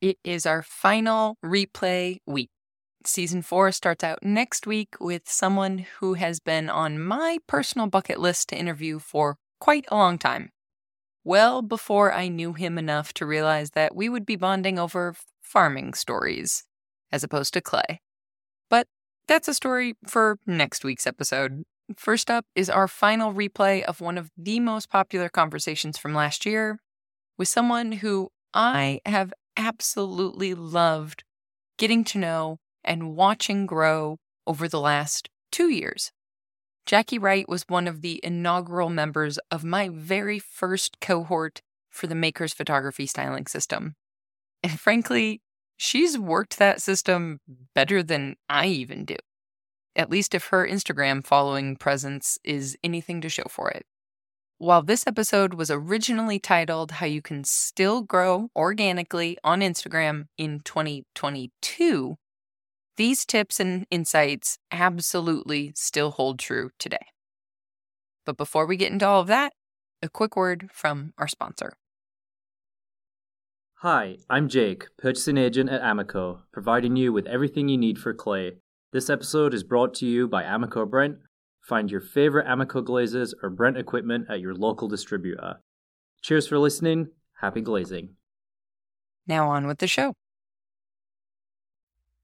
It is our final replay week. Season four starts out next week with someone who has been on my personal bucket list to interview for quite a long time. Well before I knew him enough to realize that we would be bonding over farming stories as opposed to clay. But that's a story for next week's episode. First up is our final replay of one of the most popular conversations from last year with someone who I have absolutely loved getting to know and watching grow over the last two years. Jackie Wright was one of the inaugural members of my very first cohort for the Makers Photography Styling System. And frankly, she's worked that system better than I even do. At least if her Instagram following presence is anything to show for it. While this episode was originally titled How You Can Still Grow Organically on Instagram in 2022, these tips and insights absolutely still hold true today. But before we get into all of that, a quick word from our sponsor. Hi, I'm Jake, purchasing agent at Amaco, providing you with everything you need for clay. This episode is brought to you by Amaco Brent. Find your favorite Amaco glazes or Brent equipment at your local distributor. Cheers for listening. Happy glazing. Now on with the show.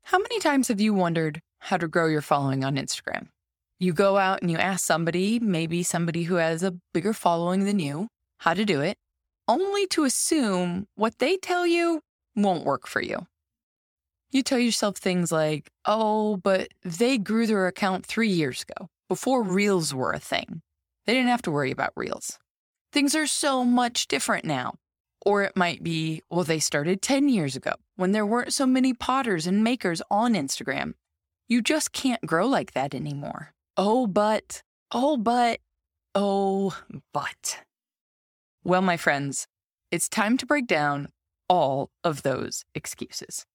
How many times have you wondered how to grow your following on Instagram? You go out and you ask somebody, maybe somebody who has a bigger following than you, how to do it, only to assume what they tell you won't work for you. You tell yourself things like, oh, but they grew their account three years ago, before Reels were a thing. They didn't have to worry about Reels. Things are so much different now. Or it might be, well, they started 10 years ago when there weren't so many potters and makers on Instagram. You just can't grow like that anymore. Oh, but, oh, but, oh, but. Well, my friends, it's time to break down all of those excuses.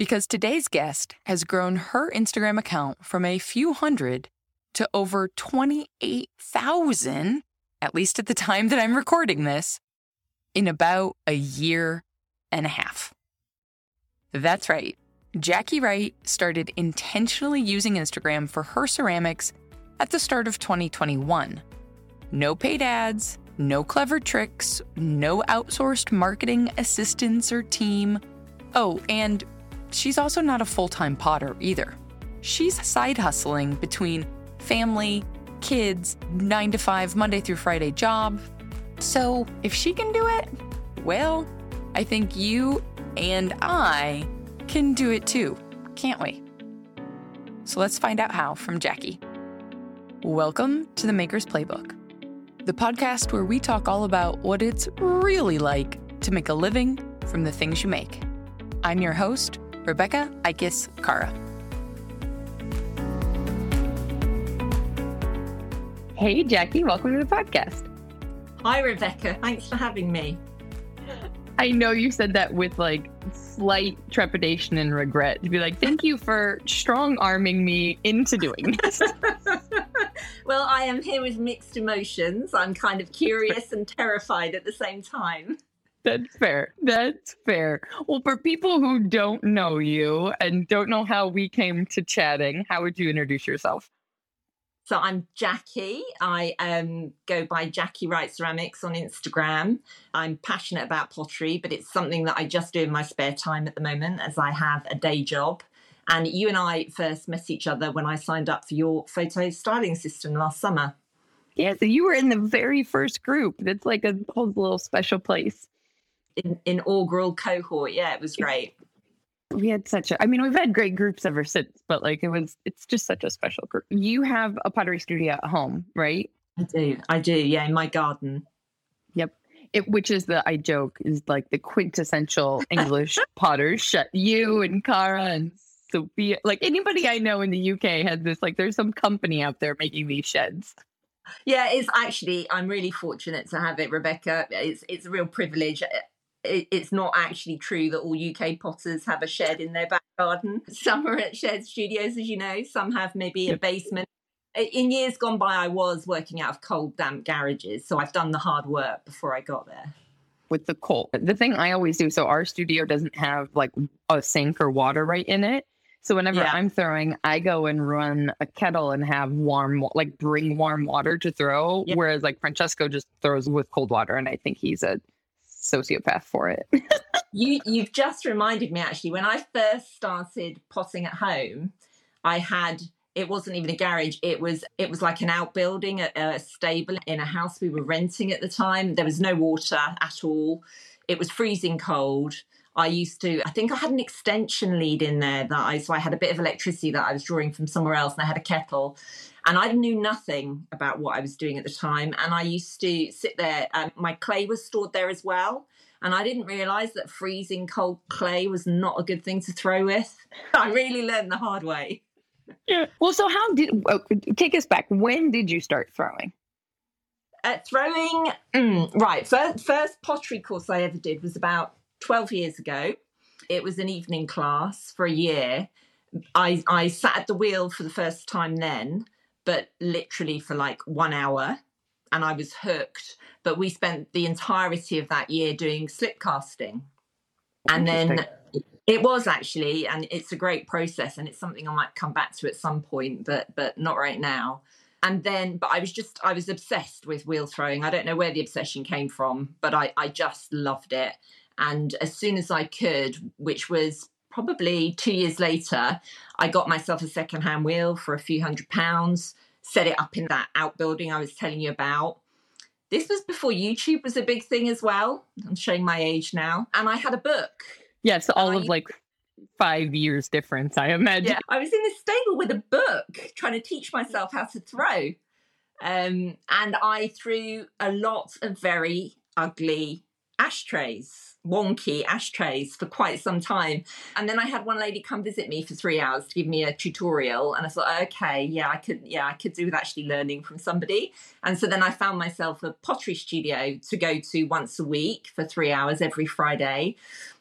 Because today's guest has grown her Instagram account from a few hundred to over 28,000, at least at the time that I'm recording this, in about a year and a half. That's right. Jackie Wright started intentionally using Instagram for her ceramics at the start of 2021. No paid ads, no clever tricks, no outsourced marketing assistants or team. Oh, and she's also not a full time potter either. She's side hustling between family, kids, nine to five, Monday through Friday job, so if she can do it, well, I think you and I can do it too, can't we? So let's find out how from Jackie. Welcome to the Maker's Playbook, the podcast where we talk all about what it's really like to make a living from the things you make. I'm your host, Rebecca Ikes Kara. Hey, Jackie, welcome to the podcast. Hi, Rebecca. Thanks for having me. I know you said that with like slight trepidation and regret to be like, thank you for strong arming me into doing this. well, I am here with mixed emotions. I'm kind of curious and terrified at the same time. That's fair. That's fair. Well, for people who don't know you and don't know how we came to chatting, how would you introduce yourself? So I'm Jackie. I um, go by Jackie Wright Ceramics on Instagram. I'm passionate about pottery, but it's something that I just do in my spare time at the moment as I have a day job. And you and I first met each other when I signed up for your photo styling system last summer. Yeah, so you were in the very first group. That's like a whole little special place. In inaugural cohort. Yeah, it was great we had such a i mean we've had great groups ever since but like it was it's just such a special group. You have a pottery studio at home right? I do. I do yeah in my garden. Yep. It which is the i joke is like the quintessential english potters shut you and Kara and sophia like anybody i know in the uk has this like there's some company out there making these sheds. Yeah, it's actually I'm really fortunate to have it, Rebecca. It's it's a real privilege it's not actually true that all UK potters have a shed in their back garden. Some are at shed studios, as you know. Some have maybe a basement. In years gone by, I was working out of cold, damp garages, so I've done the hard work before I got there. with the Colt. The thing I always do, so our studio doesn't have like a sink or water right in it. So whenever Yeah. I'm throwing, I go and run a kettle and have warm, like bring warm water to throw. Yeah. Whereas like Francesco just throws with cold water, and I think he's a sociopath for it. You you've just reminded me actually when I first started potting at home, I had it wasn't even a garage. It was it was like an outbuilding, a, a stable in a house we were renting at the time. There was no water at all. It was freezing cold. I used to I think I had an extension lead in there that I so I had a bit of electricity that I was drawing from somewhere else and I had a kettle. And I knew nothing about what I was doing at the time. And I used to sit there. Um, my clay was stored there as well. And I didn't realize that freezing cold clay was not a good thing to throw with. I really learned the hard way. yeah. Well, so how did oh, take us back? When did you start throwing? Uh, throwing, mm, right, first, first pottery course I ever did was about 12 years ago. It was an evening class for a year. I, I sat at the wheel for the first time then, but literally for like one hour, and I was hooked. But we spent the entirety of that year doing slip casting. And then it was actually, and it's a great process, and it's something I might come back to at some point, but but not right now. And then, but I was just, I was obsessed with wheel throwing. I don't know where the obsession came from, but I, I just loved it. And as soon as I could, which was probably two years later, I got myself a secondhand wheel for a few hundred pounds, set it up in that outbuilding I was telling you about. This was before YouTube was a big thing as well. I'm showing my age now. And I had a book Yes, all I- of like five years difference, I imagine. Yeah, I was in the stable with a book trying to teach myself how to throw. Um, and I threw a lot of very ugly ashtrays, wonky ashtrays for quite some time. And then I had one lady come visit me for three hours to give me a tutorial. And I thought, okay, yeah, I could, yeah, I could do with actually learning from somebody. And so then I found myself a pottery studio to go to once a week for three hours every Friday.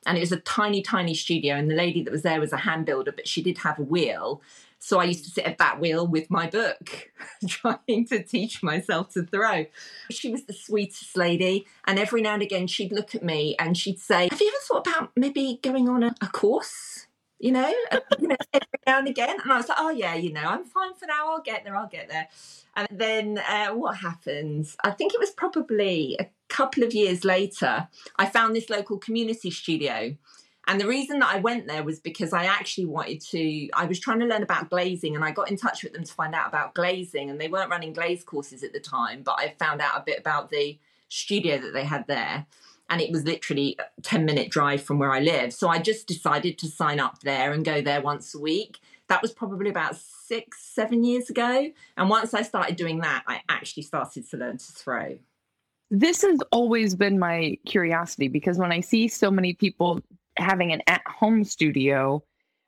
And it was a tiny, tiny studio. And the lady that was there was a hand builder, but she did have a wheel. So I used to sit at that wheel with my book, trying to teach myself to throw. She was the sweetest lady. And every now and again, she'd look at me and she'd say, Have you ever thought about maybe going on a, a course? You know, you know, every now and again. And I was like, Oh, yeah, you know, I'm fine for now. I'll get there. I'll get there. And then uh, what happened? I think it was probably a couple of years later, I found this local community studio. And the reason that I went there was because I actually wanted to, I was trying to learn about glazing and I got in touch with them to find out about glazing. And they weren't running glaze courses at the time, but I found out a bit about the studio that they had there. And it was literally a 10 minute drive from where I live. So I just decided to sign up there and go there once a week. That was probably about six, seven years ago. And once I started doing that, I actually started to learn to throw. This has always been my curiosity because when I see so many people having an at home studio,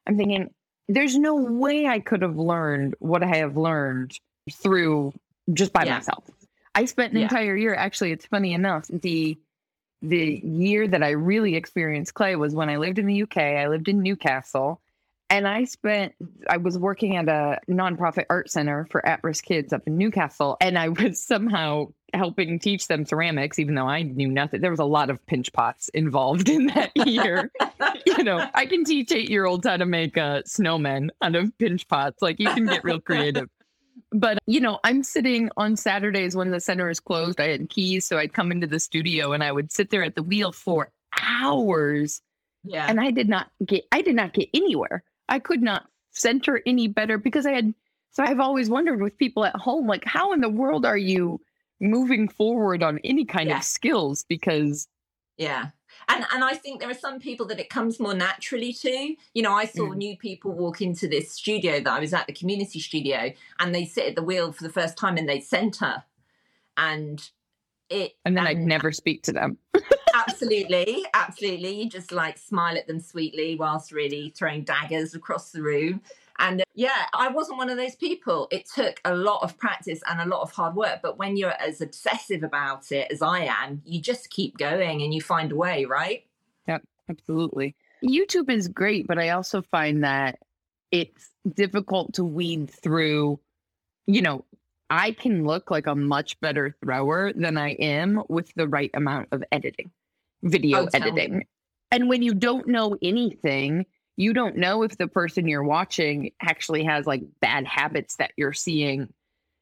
I'm thinking, there's no way I could have learned what I have learned through just by Yeah. myself. I spent an Yeah. entire year. Actually, it's funny enough. The the year that I really experienced clay was when I lived in the UK. I lived in Newcastle, and I spent. I was working at a nonprofit art center for at-risk kids up in Newcastle, and I was somehow helping teach them ceramics, even though I knew nothing. There was a lot of pinch pots involved in that year. you know, I can teach eight-year-olds how to make uh, a snowman out of pinch pots. Like you can get real creative. But you know, I'm sitting on Saturdays when the center is closed. I had keys, so I'd come into the studio and I would sit there at the wheel for hours, Yeah. and I did not get. I did not get anywhere. I could not center any better because I had. So I've always wondered with people at home, like, how in the world are you moving forward on any kind Yeah. of skills? Because Yeah. And and I think there are some people that it comes more naturally to. You know, I saw Mm. new people walk into this studio that I was at the community studio and they sit at the wheel for the first time and they center. And it and then I'd never speak to them. absolutely, absolutely. You just like smile at them sweetly whilst really throwing daggers across the room. And uh, yeah, I wasn't one of those people. It took a lot of practice and a lot of hard work. But when you're as obsessive about it as I am, you just keep going and you find a way, right? Yep, absolutely. YouTube is great, but I also find that it's difficult to weed through. You know, I can look like a much better thrower than I am with the right amount of editing. Video Oh, editing. And when you don't know anything, you don't know if the person you're watching actually has like bad habits that you're seeing.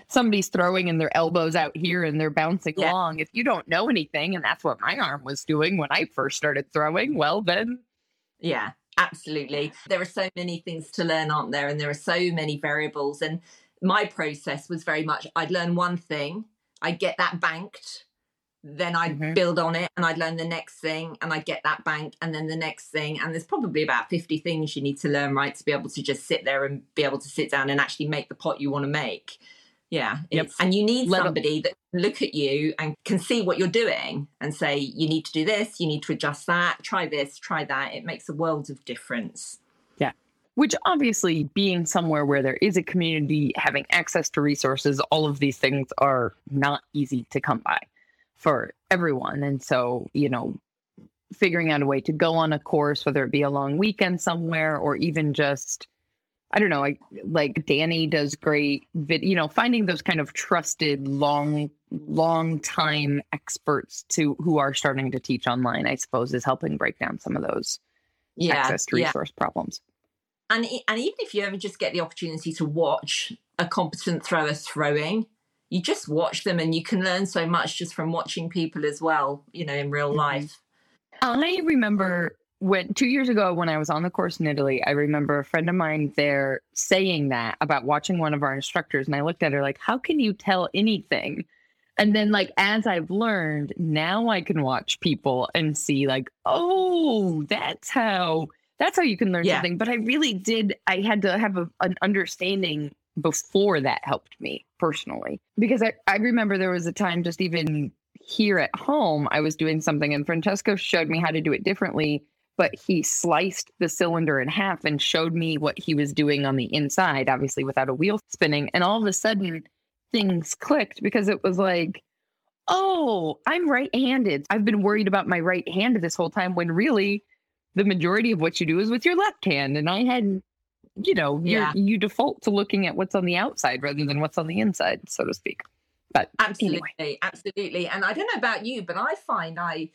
Somebody's throwing and their elbows out here and they're bouncing Yeah. along. If you don't know anything, and that's what my arm was doing when I first started throwing, well, then Yeah, absolutely. There are so many things to learn, aren't there? And there are so many variables. And my process was very much I'd learn one thing, I'd get that banked, then I'd Mhm. build on it and I'd learn the next thing and I'd get that bank and then the next thing. And there's probably about 50 things you need to learn, right? To be able to just sit there and be able to sit down and actually make the pot you want to make. Yeah. Yep. And you need Let somebody that look at you and can see what you're doing and say, you need to do this, you need to adjust that, try this, try that. It makes a world of difference. Yeah. Which obviously being somewhere where there is a community having access to resources all of these things are not easy to come by for everyone and so you know figuring out a way to go on a course whether it be a long weekend somewhere or even just i don't know I, like danny does great vid you know finding those kind of trusted long long time experts to who are starting to teach online i suppose is helping break down some of those Yeah. access to yeah. resource problems And, and even if you ever just get the opportunity to watch a competent thrower throwing, you just watch them and you can learn so much just from watching people as well, you know, in real Mhm. life. I remember when two years ago when I was on the course in Italy, I remember a friend of mine there saying that about watching one of our instructors. And I looked at her like, how can you tell anything? And then, like, as I've learned, now I can watch people and see, like, oh, that's how that's how you can learn Yeah. something. But I really did, I had to have a, an understanding before that helped me personally. Because I, I remember there was a time just even here at home, I was doing something and Francesco showed me how to do it differently, but he sliced the cylinder in half and showed me what he was doing on the inside, obviously without a wheel spinning. And all of a sudden, things clicked because it was like, oh, I'm right handed. I've been worried about my right hand this whole time when really the majority of what you do is with your left hand. And I had, you know, Yeah. you default to looking at what's on the outside rather than what's on the inside, so to speak. But Absolutely, anyway. absolutely. And I don't know about you, but I find I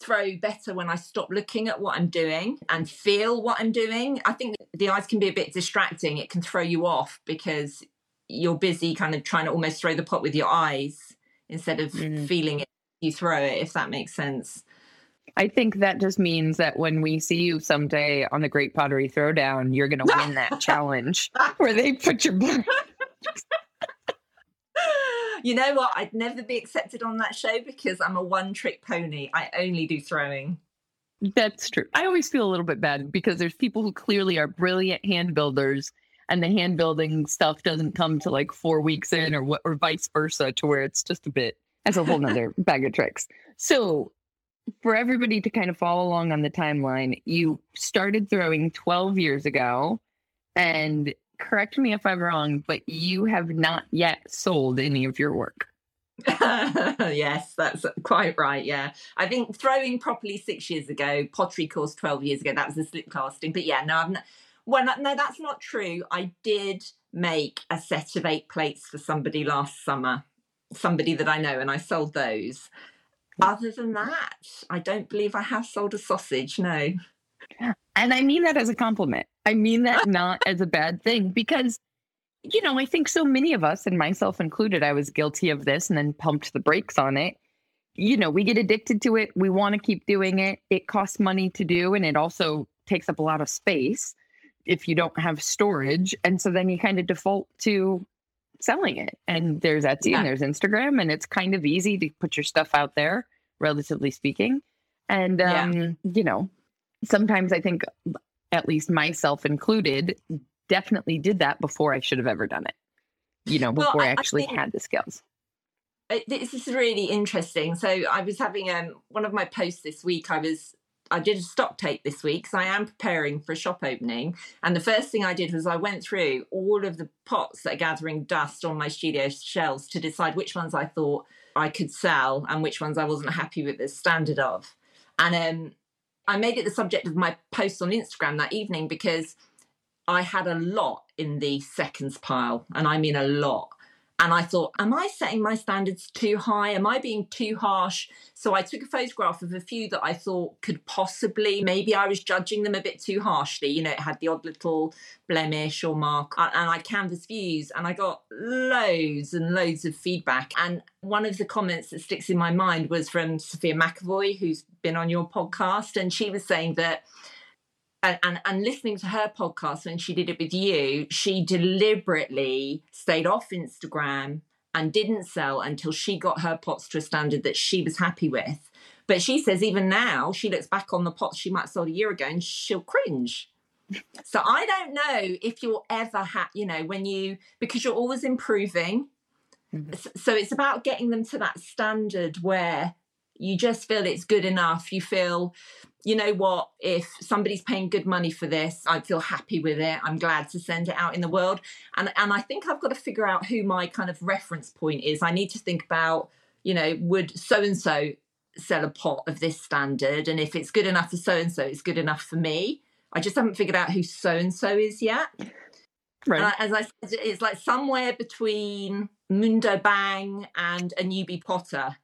throw better when I stop looking at what I'm doing and feel what I'm doing. I think the eyes can be a bit distracting. It can throw you off because you're busy kind of trying to almost throw the pot with your eyes instead of Mhm. feeling it. You throw it, if that makes sense. I think that just means that when we see you someday on the Great Pottery Throwdown, you're going to win that challenge where they put your you know what? I'd never be accepted on that show because I'm a one trick pony. I only do throwing. That's true. I always feel a little bit bad because there's people who clearly are brilliant hand builders, and the hand building stuff doesn't come to like four weeks in, or what, or vice versa, to where it's just a bit. That's a whole nother bag of tricks. So, for everybody to kind of follow along on the timeline, you started throwing 12 years ago, and correct me if I'm wrong, but you have not yet sold any of your work. yes, that's quite right. Yeah. I think throwing properly six years ago, pottery course 12 years ago, that was the slip casting. But yeah, no, I've not, well, no, no, that's not true. I did make a set of eight plates for somebody last summer, somebody that I know, and I sold those. Other than that, I don't believe I have sold a sausage. No. And I mean that as a compliment. I mean that not as a bad thing because, you know, I think so many of us, and myself included, I was guilty of this and then pumped the brakes on it. You know, we get addicted to it. We want to keep doing it. It costs money to do, and it also takes up a lot of space if you don't have storage. And so then you kind of default to selling it. And there's Etsy Yeah. and there's Instagram, and it's kind of easy to put your stuff out there, relatively speaking. And, Yeah. um, you know, sometimes I think, at least myself included, definitely did that before I should have ever done it. You know, before I, I- I actually think- had the skills. This is really interesting. So I was having um one of my posts this week. I was I did a stock take this week because I am preparing for a shop opening. And the first thing I did was I went through all of the pots that are gathering dust on my studio shelves to decide which ones I thought I could sell and which ones I wasn't happy with the standard of. And um, I made it the subject of my post on Instagram that evening because I had a lot in the seconds pile, and I mean a lot. And I thought, am I setting my standards too high? Am I being too harsh? So I took a photograph of a few that I thought could possibly, maybe I was judging them a bit too harshly. You know, it had the odd little blemish or mark. And I canvassed views and I got loads and loads of feedback. And one of the comments that sticks in my mind was from Sophia McAvoy, who's been on your podcast. And she was saying that and, and, and listening to her podcast when she did it with you, she deliberately stayed off Instagram and didn't sell until she got her pots to a standard that she was happy with. But she says even now she looks back on the pots she might have sold a year ago and she'll cringe. so I don't know if you'll ever have, you know, when you because you're always improving. Mm-hmm. So it's about getting them to that standard where you just feel it's good enough. You feel you know what, if somebody's paying good money for this, I feel happy with it. I'm glad to send it out in the world. And and I think I've got to figure out who my kind of reference point is. I need to think about, you know, would so and so sell a pot of this standard? And if it's good enough for so and so, it's good enough for me. I just haven't figured out who so and so is yet. Right. I, as I said, it's like somewhere between Mundo Bang and a newbie potter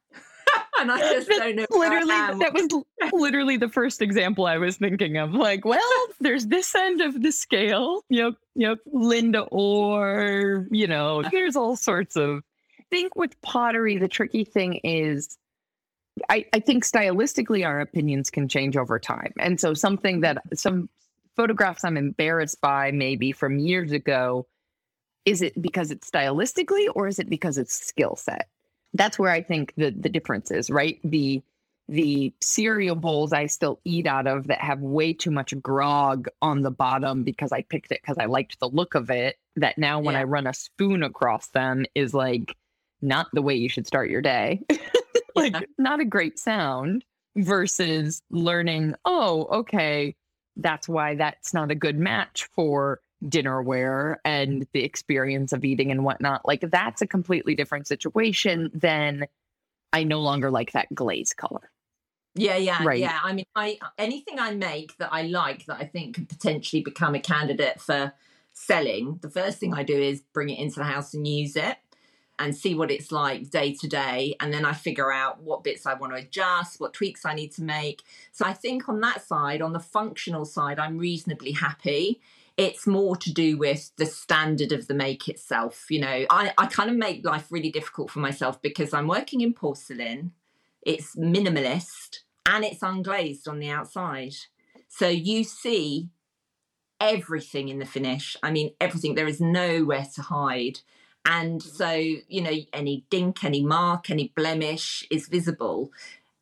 and I just don't know. Literally, that was literally the first example I was thinking of. Like, well, there's this end of the scale, you know, you know, Linda or you know, there's all sorts of. I think with pottery, the tricky thing is, I I think stylistically our opinions can change over time, and so something that some photographs I'm embarrassed by maybe from years ago. Is it because it's stylistically or is it because it's skill set? That's where I think the the difference is, right? The the cereal bowls I still eat out of that have way too much grog on the bottom because I picked it because I liked the look of it. That now when yeah. I run a spoon across them is like not the way you should start your day. like yeah. not a great sound versus learning, oh, okay, that's why that's not a good match for dinnerware and mm-hmm. the experience of eating and whatnot. Like that's a completely different situation than I no longer like that glaze color. Yeah, yeah, right. yeah. I mean, I anything I make that I like that I think could potentially become a candidate for selling. The first thing I do is bring it into the house and use it and see what it's like day to day. And then I figure out what bits I want to adjust, what tweaks I need to make. So I think on that side, on the functional side, I'm reasonably happy it's more to do with the standard of the make itself. You know, I, I kind of make life really difficult for myself because I'm working in porcelain, it's minimalist, and it's unglazed on the outside. So you see everything in the finish. I mean, everything. There is nowhere to hide. And mm-hmm. so, you know, any dink, any mark, any blemish is visible.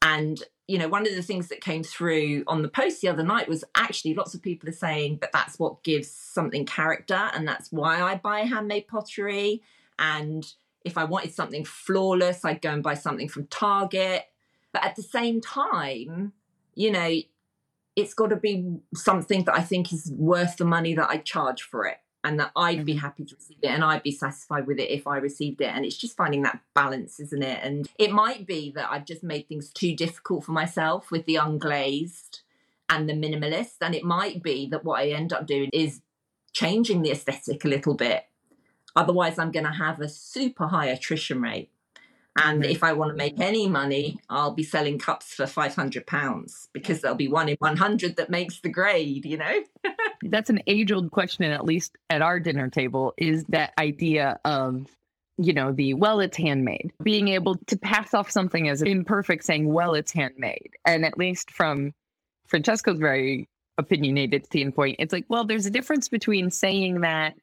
And you know, one of the things that came through on the post the other night was actually lots of people are saying that that's what gives something character and that's why I buy handmade pottery. And if I wanted something flawless, I'd go and buy something from Target. But at the same time, you know, it's got to be something that I think is worth the money that I charge for it and that I'd be mm-hmm. happy to receive it and I'd be satisfied with it if I received it. And it's just finding that balance, isn't it? And it might be that I've just made things too difficult for myself with the unglazed and the minimalist. And it might be that what I end up doing is changing the aesthetic a little bit. Otherwise, I'm going to have a super high attrition rate. And if I want to make any money, I'll be selling cups for five hundred pounds because there'll be one in one hundred that makes the grade. You know, that's an age-old question. At least at our dinner table, is that idea of you know the well, it's handmade. Being able to pass off something as imperfect, saying well, it's handmade, and at least from Francesco's very opinionated standpoint, it's like well, there's a difference between saying that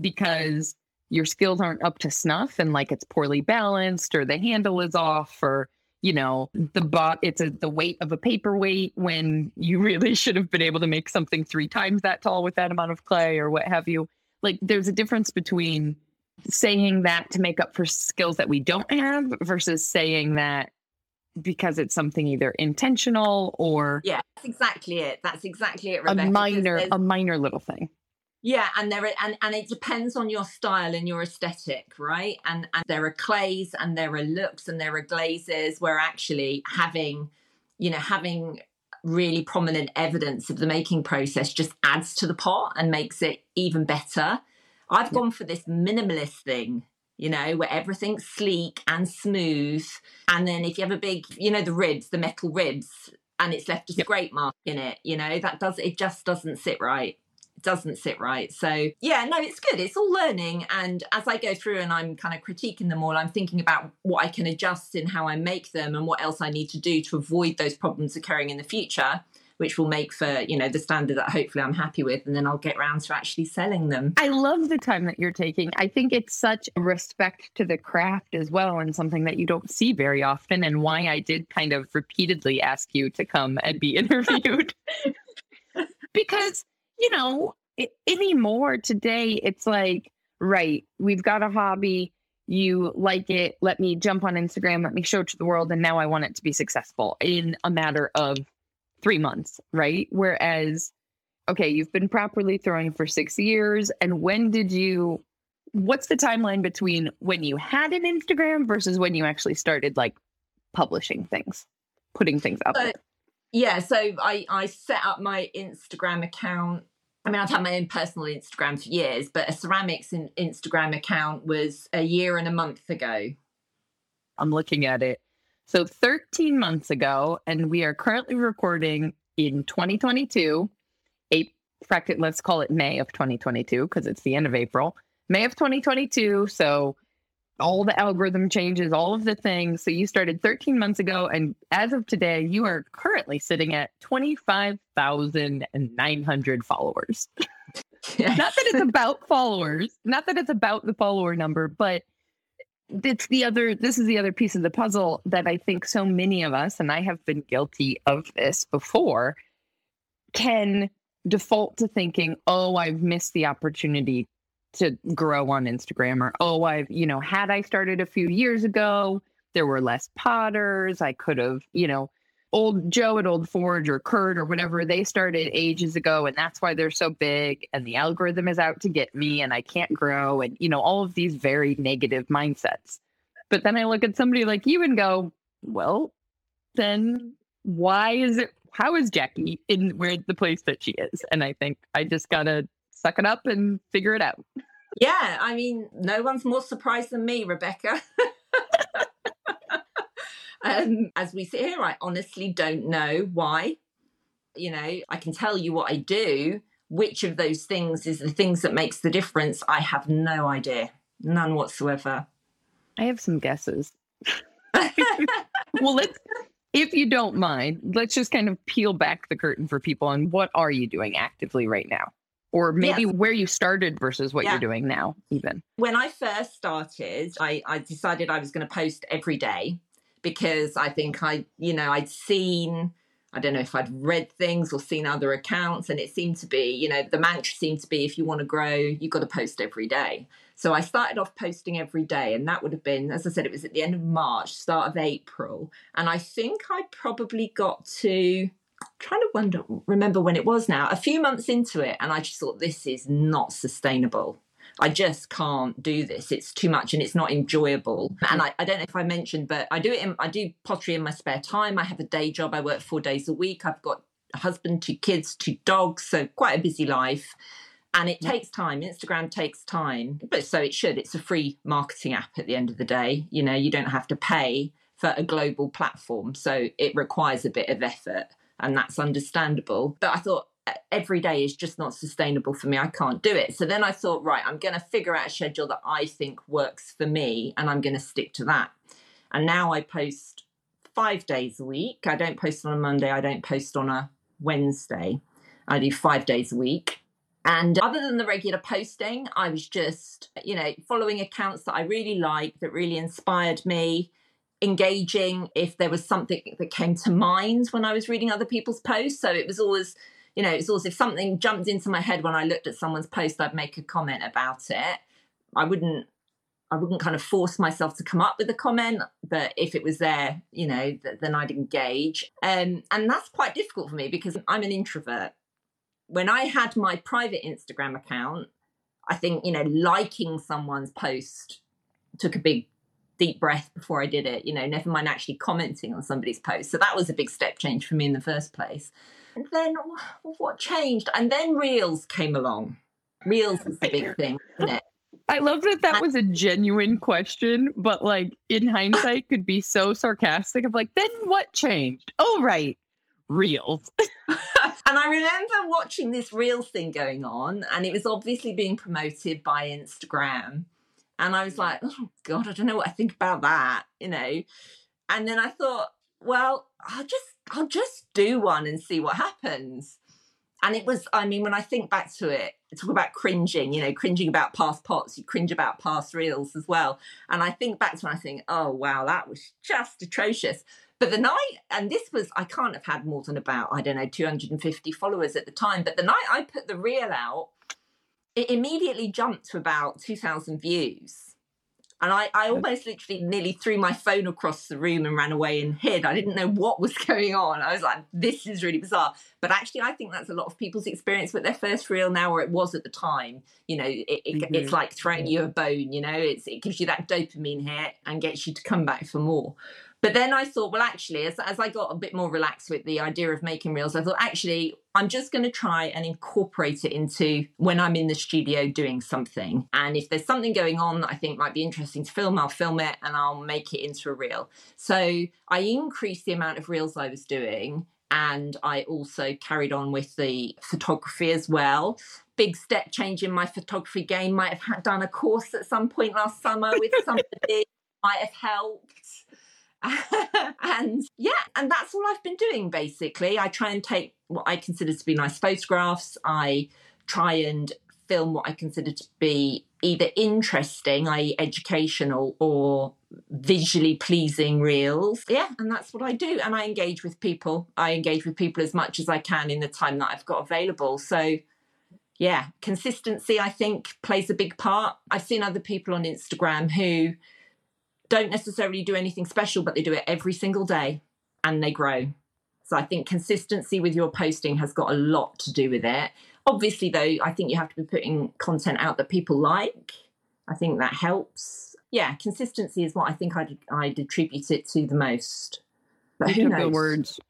because your skills aren't up to snuff and like it's poorly balanced or the handle is off or you know the bot it's a, the weight of a paperweight when you really should have been able to make something three times that tall with that amount of clay or what have you. Like there's a difference between saying that to make up for skills that we don't have versus saying that because it's something either intentional or yeah that's exactly it. That's exactly it Rebecca, a minor a minor little thing yeah, and there are, and and it depends on your style and your aesthetic, right? And and there are clays and there are looks and there are glazes where actually having, you know, having really prominent evidence of the making process just adds to the pot and makes it even better. I've gone for this minimalist thing you know, where everything's sleek and smooth. And then if you have a big, you know, the ribs, the metal ribs, and it's left a Yep. scrape mark in it, you know, that does, it just doesn't sit right. Doesn't sit right. So, yeah, no, it's good. It's all learning. And as I go through and I'm kind of critiquing them all, I'm thinking about what I can adjust in how I make them and what else I need to do to avoid those problems occurring in the future which will make for you know the standard that hopefully I'm happy with, and then I'll get round to actually selling them. I love the time that you're taking. I think it's such respect to the craft as well, and something that you don't see very often, and why I did kind of repeatedly ask you to come and be interviewed. because, you know, it, anymore today, it's like, right, we've got a hobby. You like it. Let me jump on Instagram. Let me show it to the world. And now I want it to be successful in a matter of three months, right? Whereas, okay, you've been properly throwing for six years. And when did you, what's the timeline between when you had an Instagram versus when you actually started like publishing things, putting things out So- there? Yeah, so I I set up my Instagram account. I mean, I've had my own personal Instagram for years, but a ceramics in Instagram account was a year and a month ago. I'm looking at it. So 13 months ago, and we are currently recording in 2022. A let's call it May of 2022 because it's the end of April. May of 2022. So all the algorithm changes, all of the things. So you started 13 months ago, and as of today, you are currently sitting at 25,900 followers. Yeah. not that it's about followers, not that it's about the follower number, but it's the other this is the other piece of the puzzle that I think so many of us, and I have been guilty of this before, can default to thinking, oh, I've missed the opportunity to grow on Instagram, or oh, I've, you know, had I started a few years ago, there were less potters. I could have, you know, old Joe at Old Forge or Kurt or whatever, they started ages ago, and that's why they're so big. And the algorithm is out to get me, and I can't grow, and you know, all of these very negative mindsets. But then I look at somebody like you and go, well, then why is it? How is Jackie in where the place that she is? And I think I just gotta suck it up and figure it out. Yeah, I mean, no one's more surprised than me, Rebecca. um, as we sit here, I honestly don't know why. You know, I can tell you what I do. Which of those things is the things that makes the difference? I have no idea, none whatsoever. I have some guesses. well, let's, if you don't mind, let's just kind of peel back the curtain for people on what are you doing actively right now? Or maybe Yes. where you started versus what Yeah. you're doing now, even. when I first started, I, I decided I was going to post every day because I think I, you know, I'd seen, I don't know if I'd read things or seen other accounts, and it seemed to be, you know, the mantra seemed to be if you want to grow, you've got to post every day. So I started off posting every day, and that would have been, as I said, it was at the end of March, start of April. And I think I probably got to, trying to wonder, remember when it was now, a few months into it, and I just thought, this is not sustainable. I just can't do this. It's too much and it's not enjoyable. And I, I don't know if I mentioned, but I do it in, I do pottery in my spare time. I have a day job. I work four days a week. I've got a husband, two kids, two dogs, so quite a busy life. And it takes time. Instagram takes time, but so it should. It's a free marketing app at the end of the day. You know, you don't have to pay for a global platform. So it requires a bit of effort and that's understandable. But I thought "E, every day is just not sustainable for me. I can't do it. So then I thought, right, I'm going to figure out a schedule that I think works for me and I'm going to stick to that. And now I post five days a week. I don't post on a Monday, I don't post on a Wednesday. I do five days a week. And other than the regular posting, I was just, you know, following accounts that I really liked, that really inspired me, engaging if there was something that came to mind when I was reading other people's posts. So it was always, you know, it's always if something jumped into my head when I looked at someone's post, I'd make a comment about it. I wouldn't I wouldn't kind of force myself to come up with a comment, but if it was there, you know, th- then I'd engage. Um, and that's quite difficult for me because I'm an introvert. When I had my private Instagram account, I think, you know, liking someone's post took a big deep breath before I did it, you know, never mind actually commenting on somebody's post. So that was a big step change for me in the first place. And then what changed? And then Reels came along. Reels is the big thing, isn't it? I love that that was a genuine question, but like in hindsight could be so sarcastic of like, then what changed? Oh, right. Reels. and I remember watching this Reels thing going on, and it was obviously being promoted by Instagram. And I was like, oh God, I don't know what I think about that, you know. And then I thought, well, I'll just I'll just do one and see what happens. And it was, I mean, when I think back to it, talk about cringing, you know, cringing about past pots, you cringe about past reels as well. And I think back to when I think, oh wow, that was just atrocious. But the night, and this was, I can't have had more than about, I don't know, 250 followers at the time. But the night I put the reel out, it immediately jumped to about 2,000 views. And I, I almost literally nearly threw my phone across the room and ran away and hid. I didn't know what was going on. I was like, this is really bizarre. But actually, I think that's a lot of people's experience with their first reel now, or it was at the time. You know, it, it, mm-hmm. it's like throwing you a bone, you know, it's, it gives you that dopamine hit and gets you to come back for more. But then I thought, well, actually, as, as I got a bit more relaxed with the idea of making reels, I thought, actually, I'm just going to try and incorporate it into when I'm in the studio doing something. And if there's something going on that I think might be interesting to film, I'll film it and I'll make it into a reel. So I increased the amount of reels I was doing. And I also carried on with the photography as well big step change in my photography game. Might have done a course at some point last summer with somebody. might have helped. and yeah, and that's all I've been doing basically. I try and take what I consider to be nice photographs. I try and film what I consider to be either interesting, i.e., educational, or visually pleasing reels. Yeah, and that's what I do. And I engage with people. I engage with people as much as I can in the time that I've got available. So, yeah, consistency, I think, plays a big part. I've seen other people on Instagram who don't necessarily do anything special, but they do it every single day and they grow. So I think consistency with your posting has got a lot to do with it. Obviously, though, I think you have to be putting content out that people like. I think that helps. Yeah, consistency is what I think I'd, I'd attribute it to the most. But you took knows? the words.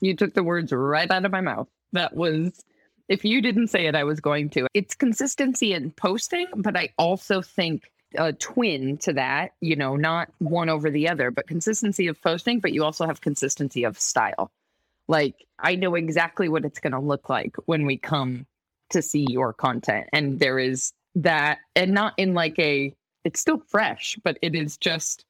You took the words right out of my mouth. That was if you didn't say it, I was going to. It's consistency in posting, but I also think a twin to that, you know, not one over the other, but consistency of posting, but you also have consistency of style. Like I know exactly what it's going to look like when we come to see your content. And there is that, and not in like a, it's still fresh, but it is just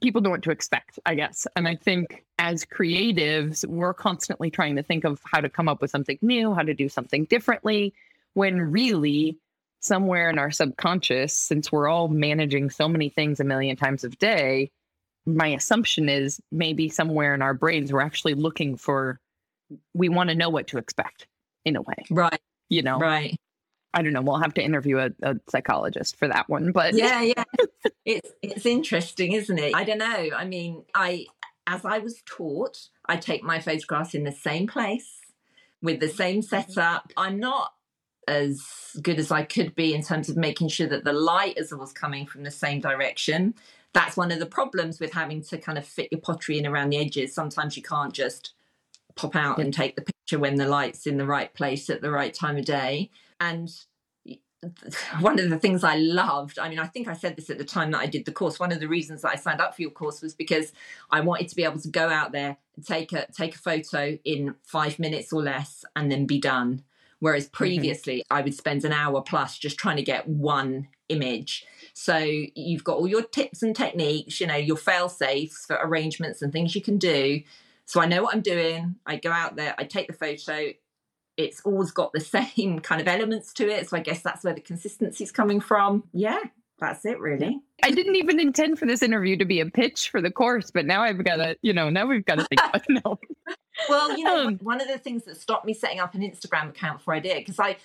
people know what to expect, I guess. And I think as creatives, we're constantly trying to think of how to come up with something new, how to do something differently, when really somewhere in our subconscious, since we're all managing so many things a million times a day, my assumption is maybe somewhere in our brains we're actually looking for we want to know what to expect in a way. Right. You know. Right. I don't know. We'll have to interview a, a psychologist for that one. But yeah, yeah. it's it's interesting, isn't it? I don't know. I mean, I as I was taught, I take my photographs in the same place with the same setup. I'm not as good as I could be in terms of making sure that the light is always coming from the same direction. That's one of the problems with having to kind of fit your pottery in around the edges. Sometimes you can't just pop out and take the picture when the light's in the right place at the right time of day. And one of the things I loved, I mean, I think I said this at the time that I did the course. One of the reasons that I signed up for your course was because I wanted to be able to go out there and take a take a photo in five minutes or less and then be done. Whereas mm-hmm. previously, mm-hmm. I would spend an hour plus just trying to get one image. So you've got all your tips and techniques, you know, your fail safes for arrangements and things you can do. So I know what I'm doing. I go out there, I take the photo. It's always got the same kind of elements to it. So I guess that's where the consistency is coming from. Yeah, that's it, really. I didn't even intend for this interview to be a pitch for the course, but now I've got to, you know, now we've got to think. About no, well, you know, um, one of the things that stopped me setting up an Instagram account before I did, because I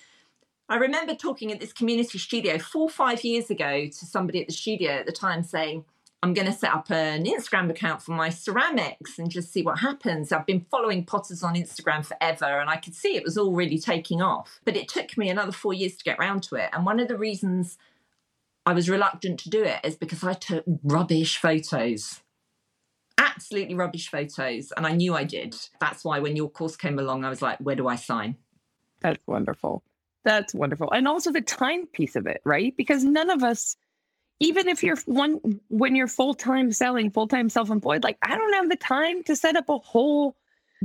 I remember talking at this community studio four or five years ago to somebody at the studio at the time saying, I'm going to set up an Instagram account for my ceramics and just see what happens. I've been following potters on Instagram forever and I could see it was all really taking off. But it took me another four years to get around to it. And one of the reasons I was reluctant to do it is because I took rubbish photos absolutely rubbish photos and I knew I did. That's why when your course came along, I was like, where do I sign? That's wonderful. That's wonderful. And also the time piece of it, right? Because none of us, even if you're one, when you're full time selling, full time self employed, like I don't have the time to set up a whole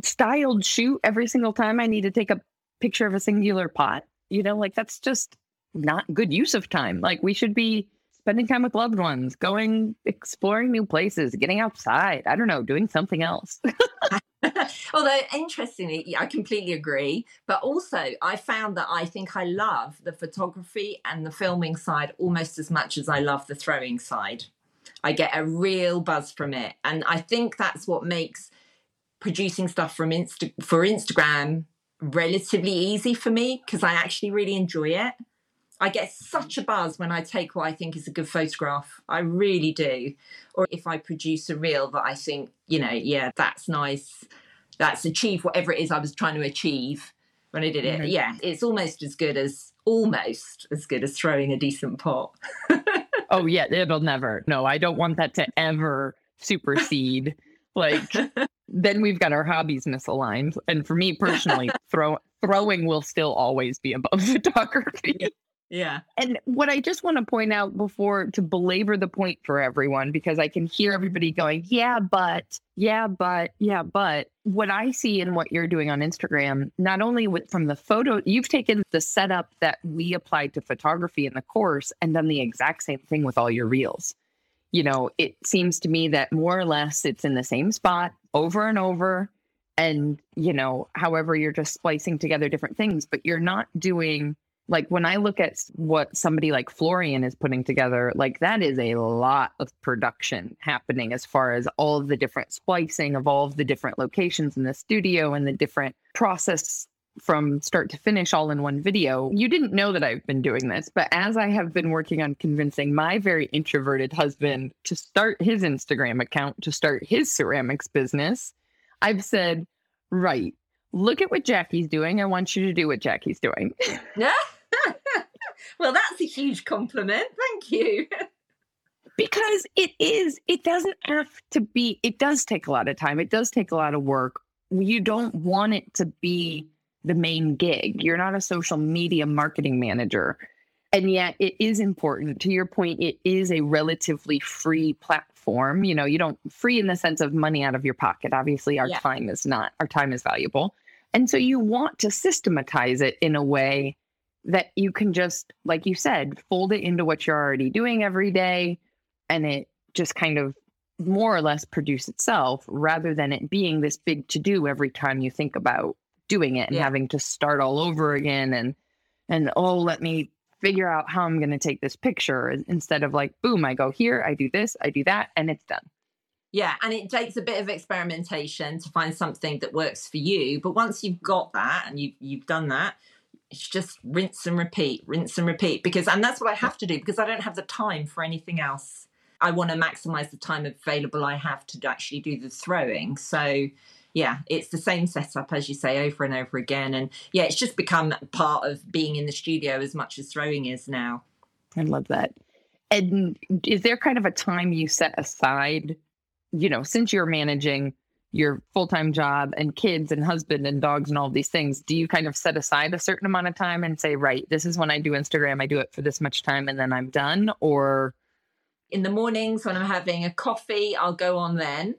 styled shoot every single time I need to take a picture of a singular pot. You know, like that's just not good use of time. Like we should be spending time with loved ones, going exploring new places, getting outside. I don't know, doing something else. Although, interestingly, I completely agree. But also, I found that I think I love the photography and the filming side almost as much as I love the throwing side. I get a real buzz from it. And I think that's what makes producing stuff from Insta- for Instagram relatively easy for me because I actually really enjoy it. I get such a buzz when I take what I think is a good photograph. I really do. Or if I produce a reel that I think, you know, yeah, that's nice. That's achieved whatever it is I was trying to achieve when I did it. Mm-hmm. Yeah, it's almost as good as almost as good as throwing a decent pot. oh yeah, it'll never. No, I don't want that to ever supersede. like then we've got our hobbies misaligned. And for me personally, throw throwing will still always be above photography. Yeah. And what I just want to point out before to belabor the point for everyone, because I can hear everybody going, yeah, but, yeah, but, yeah, but what I see in what you're doing on Instagram, not only with from the photo, you've taken the setup that we applied to photography in the course and done the exact same thing with all your reels. You know, it seems to me that more or less it's in the same spot over and over. And, you know, however, you're just splicing together different things, but you're not doing like when I look at what somebody like Florian is putting together, like that is a lot of production happening as far as all of the different splicing of all of the different locations in the studio and the different process from start to finish all in one video. You didn't know that I've been doing this, but as I have been working on convincing my very introverted husband to start his Instagram account, to start his ceramics business, I've said, right, look at what Jackie's doing. I want you to do what Jackie's doing. well, that's a huge compliment. Thank you. because it is, it doesn't have to be, it does take a lot of time. It does take a lot of work. You don't want it to be the main gig. You're not a social media marketing manager. And yet, it is important. To your point, it is a relatively free platform. You know, you don't free in the sense of money out of your pocket. Obviously, our yeah. time is not, our time is valuable. And so you want to systematize it in a way that you can just, like you said, fold it into what you're already doing every day and it just kind of more or less produce itself rather than it being this big to do every time you think about doing it and yeah. having to start all over again and and oh let me figure out how I'm going to take this picture instead of like boom I go here I do this I do that and it's done. Yeah, and it takes a bit of experimentation to find something that works for you. But once you've got that and you you've done that, it's just rinse and repeat, rinse and repeat. Because and that's what I have to do because I don't have the time for anything else. I want to maximize the time available I have to actually do the throwing. So yeah, it's the same setup as you say over and over again. And yeah, it's just become part of being in the studio as much as throwing is now. I love that. And is there kind of a time you set aside you know, since you're managing your full-time job and kids and husband and dogs and all these things, do you kind of set aside a certain amount of time and say, right, this is when I do Instagram, I do it for this much time and then I'm done? Or in the mornings when I'm having a coffee, I'll go on then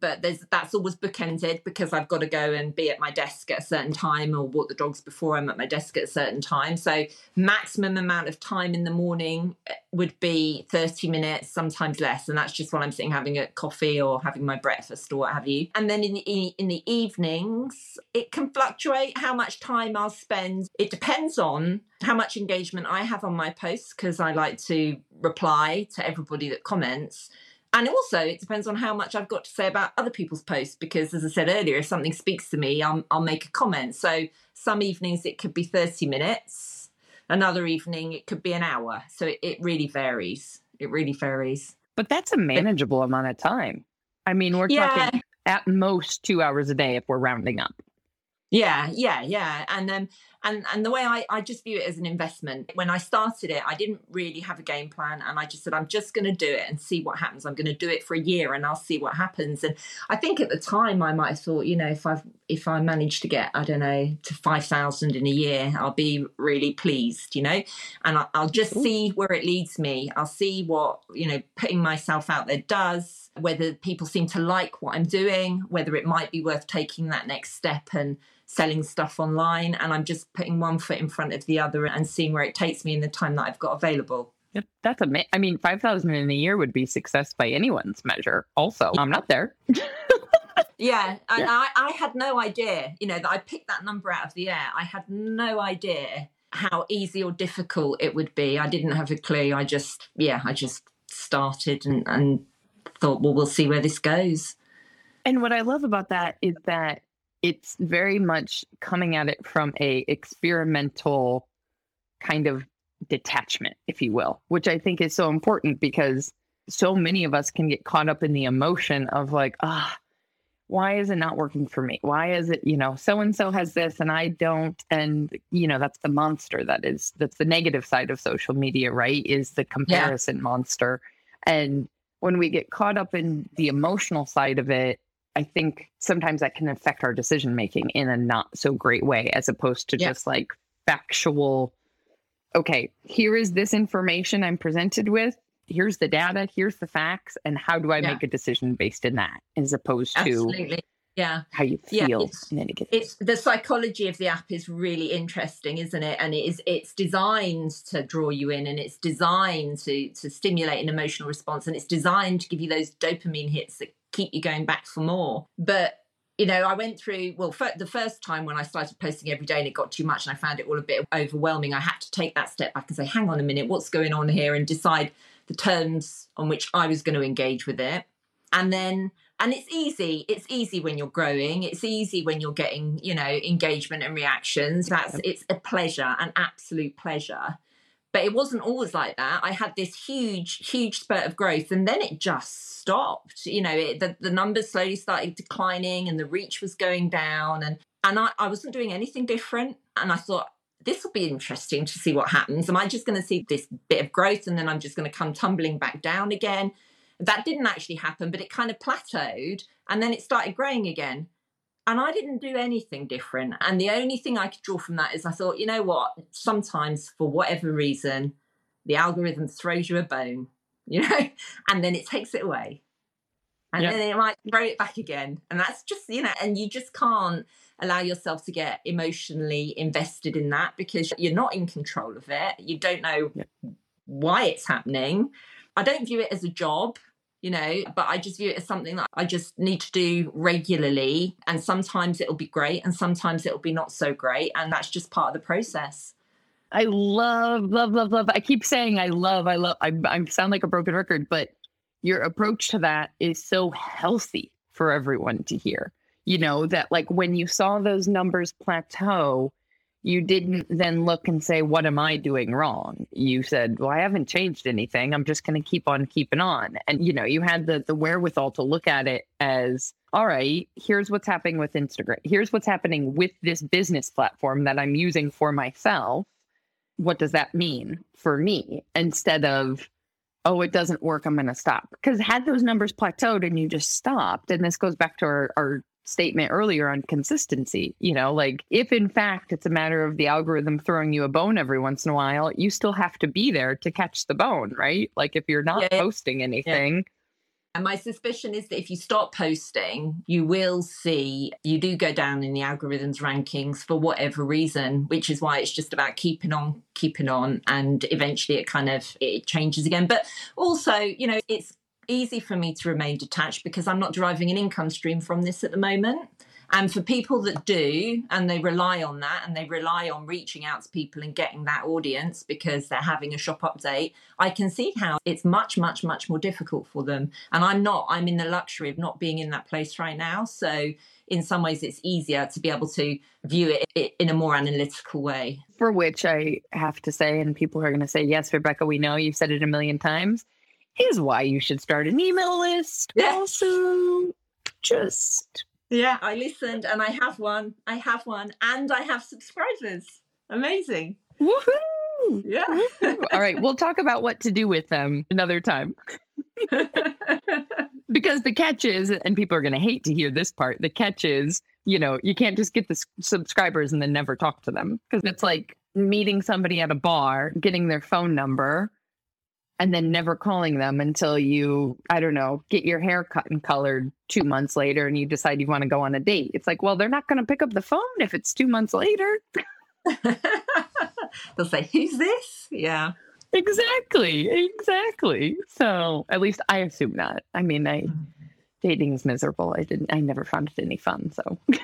but there's that's always bookended because I've got to go and be at my desk at a certain time or walk the dogs before I'm at my desk at a certain time. So maximum amount of time in the morning eh, would be 30 minutes, sometimes less, and that's just when I'm sitting having a coffee or having my breakfast or what have you. And then in the in the evenings, it can fluctuate how much time I'll spend. It depends on how much engagement I have on my posts because I like to reply to everybody that comments and also it depends on how much I've got to say about other people's posts because as I said earlier if something speaks to me I'll, I'll make a comment. So some evenings it could be 30 minutes another evening it could be an hour. So it, it really varies. It really varies. But that's a manageable but, amount of time. I mean we're yeah. talking at most two hours a day if we're rounding up. Yeah, yeah, yeah. And um and and the way I, I just view it as an investment. When i started it i didn't really have a game plan and i just said i'm just going to do it and see what happens. I'm going to do it for a year and i'll see what happens. And i think at the time i might have thought you know if i've if i manage to get i don't know to 5000 in a year i'll be really pleased you know? And I, i'll just see where it leads me. I'll see what you know putting myself out there does whether people seem to like what i'm doing whether it might be worth taking that next step and selling stuff online and I'm just putting one foot in front of the other and seeing where it takes me in the time that I've got available. Yep, that's amazing. I mean, 5,000 in a year would be success by anyone's measure. Also, I'm not there. yeah, and yeah. I, I had no idea, you know, that I picked that number out of the air. I had no idea how easy or difficult it would be. I didn't have a clue. I just, yeah, I just started and, and thought, well, we'll see where this goes. And what I love about that is that it's very much coming at it from a experimental kind of detachment if you will which i think is so important because so many of us can get caught up in the emotion of like ah why is it not working for me why is it you know so and so has this and i don't and you know that's the monster that is that's the negative side of social media right is the comparison yeah. monster and when we get caught up in the emotional side of it I think sometimes that can affect our decision making in a not so great way, as opposed to yeah. just like factual. Okay, here is this information I'm presented with. Here's the data. Here's the facts, and how do I yeah. make a decision based in that, as opposed to yeah how you feel yeah, it's, it's the psychology of the app is really interesting isn't it and it is it's designed to draw you in and it's designed to to stimulate an emotional response and it's designed to give you those dopamine hits that keep you going back for more. But you know, I went through, well, the first time when I started posting every day and it got too much and I found it all a bit overwhelming, I had to take that step back and say, hang on a minute, what's going on here? And decide the terms on which I was going to engage with it. And then, and it's easy. It's easy when you're growing. It's easy when you're getting, you know, engagement and reactions. That's, it's a pleasure, an absolute pleasure but it wasn't always like that. I had this huge, huge spurt of growth, and then it just stopped. You know, it, the the numbers slowly started declining, and the reach was going down, and and I, I wasn't doing anything different. And I thought this will be interesting to see what happens. Am I just going to see this bit of growth, and then I'm just going to come tumbling back down again? That didn't actually happen, but it kind of plateaued, and then it started growing again. And I didn't do anything different. And the only thing I could draw from that is I thought, you know what? Sometimes, for whatever reason, the algorithm throws you a bone, you know, and then it takes it away. And yep. then it might throw it back again. And that's just, you know, and you just can't allow yourself to get emotionally invested in that because you're not in control of it. You don't know yep. why it's happening. I don't view it as a job you know, but I just view it as something that I just need to do regularly. And sometimes it'll be great and sometimes it'll be not so great. And that's just part of the process. I love, love, love, love. I keep saying I love, I love, I, I sound like a broken record, but your approach to that is so healthy for everyone to hear. You know, that like when you saw those numbers plateau, you didn't then look and say, What am I doing wrong? You said, Well, I haven't changed anything. I'm just going to keep on keeping on. And, you know, you had the, the wherewithal to look at it as, All right, here's what's happening with Instagram. Here's what's happening with this business platform that I'm using for myself. What does that mean for me? Instead of, oh, it doesn't work, I'm going to stop. Because had those numbers plateaued and you just stopped, and this goes back to our, our statement earlier on consistency. You know, like if in fact it's a matter of the algorithm throwing you a bone every once in a while, you still have to be there to catch the bone, right? Like if you're not yeah, posting anything. Yeah. And my suspicion is that if you stop posting, you will see you do go down in the algorithm's rankings for whatever reason, which is why it's just about keeping on, keeping on, and eventually it kind of it changes again. But also, you know, it's easy for me to remain detached because I'm not deriving an income stream from this at the moment. And for people that do, and they rely on that and they rely on reaching out to people and getting that audience because they're having a shop update, I can see how it's much, much, much more difficult for them. And I'm not, I'm in the luxury of not being in that place right now. So in some ways, it's easier to be able to view it in a more analytical way. For which I have to say, and people are going to say, yes, Rebecca, we know you've said it a million times here's why you should start an email list. Yeah. Also, just yeah, I listened and I have one. I have one, and I have subscribers. Amazing. Woohoo! Yeah. All right, we'll talk about what to do with them another time. because the catch is, and people are going to hate to hear this part, the catch is, you know, you can't just get the s- subscribers and then never talk to them because it's like meeting somebody at a bar, getting their phone number, and then never calling them until you, I don't know, get your hair cut and colored two months later and you decide you want to go on a date. It's like, well, they're not going to pick up the phone if it's two months later. They'll say, Who's this? Yeah. Exactly. Exactly. So at least I assume not. I mean, I mm-hmm. dating's miserable. I didn't I never found it any fun. So but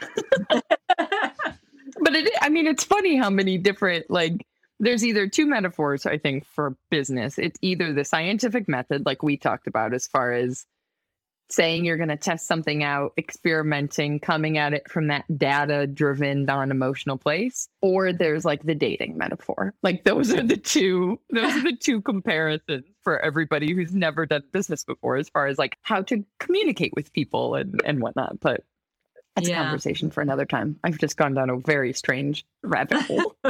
it I mean it's funny how many different like there's either two metaphors I think for business. It's either the scientific method like we talked about as far as saying you're going to test something out, experimenting, coming at it from that data driven non emotional place, or there's like the dating metaphor. Like those are the two those are the two comparisons for everybody who's never done business before as far as like how to communicate with people and and whatnot. But that's a conversation for another time. I've just gone down a very strange rabbit hole.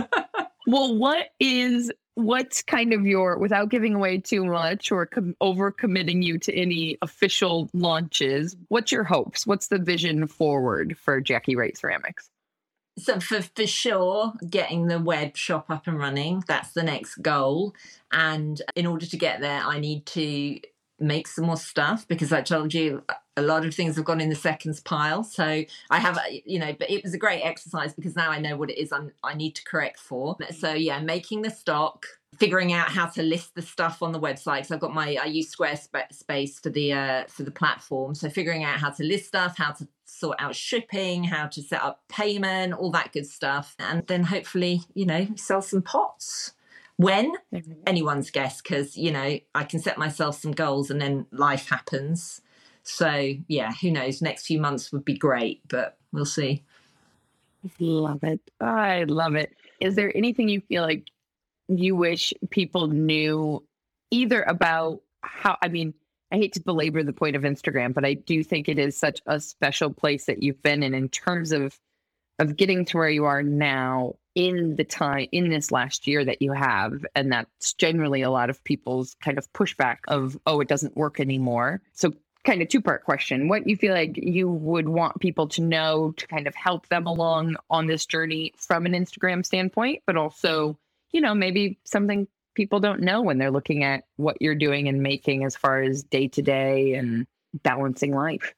well, what is what's kind of your without giving away too much or com- over committing you to any official launches? What's your hopes? What's the vision forward for Jackie Wright Ceramics? So for for sure, getting the web shop up and running, that's the next goal. And in order to get there, I need to make some more stuff because I told you a lot of things have gone in the seconds pile. So I have, you know, but it was a great exercise because now I know what it is I'm, I need to correct for. So yeah, making the stock, figuring out how to list the stuff on the website. So I've got my, I use Squarespace for the uh, for the platform. So figuring out how to list stuff, how to sort out shipping, how to set up payment, all that good stuff, and then hopefully, you know, sell some pots. When mm-hmm. anyone's guess, because you know I can set myself some goals and then life happens. So yeah, who knows? Next few months would be great, but we'll see. Love it. I love it. Is there anything you feel like you wish people knew either about how, I mean, I hate to belabor the point of Instagram, but I do think it is such a special place that you've been in in terms of of getting to where you are now in the time in this last year that you have and that's generally a lot of people's kind of pushback of oh it doesn't work anymore. So kind of two part question. What you feel like you would want people to know to kind of help them along on this journey from an instagram standpoint but also you know maybe something people don't know when they're looking at what you're doing and making as far as day to day and balancing life?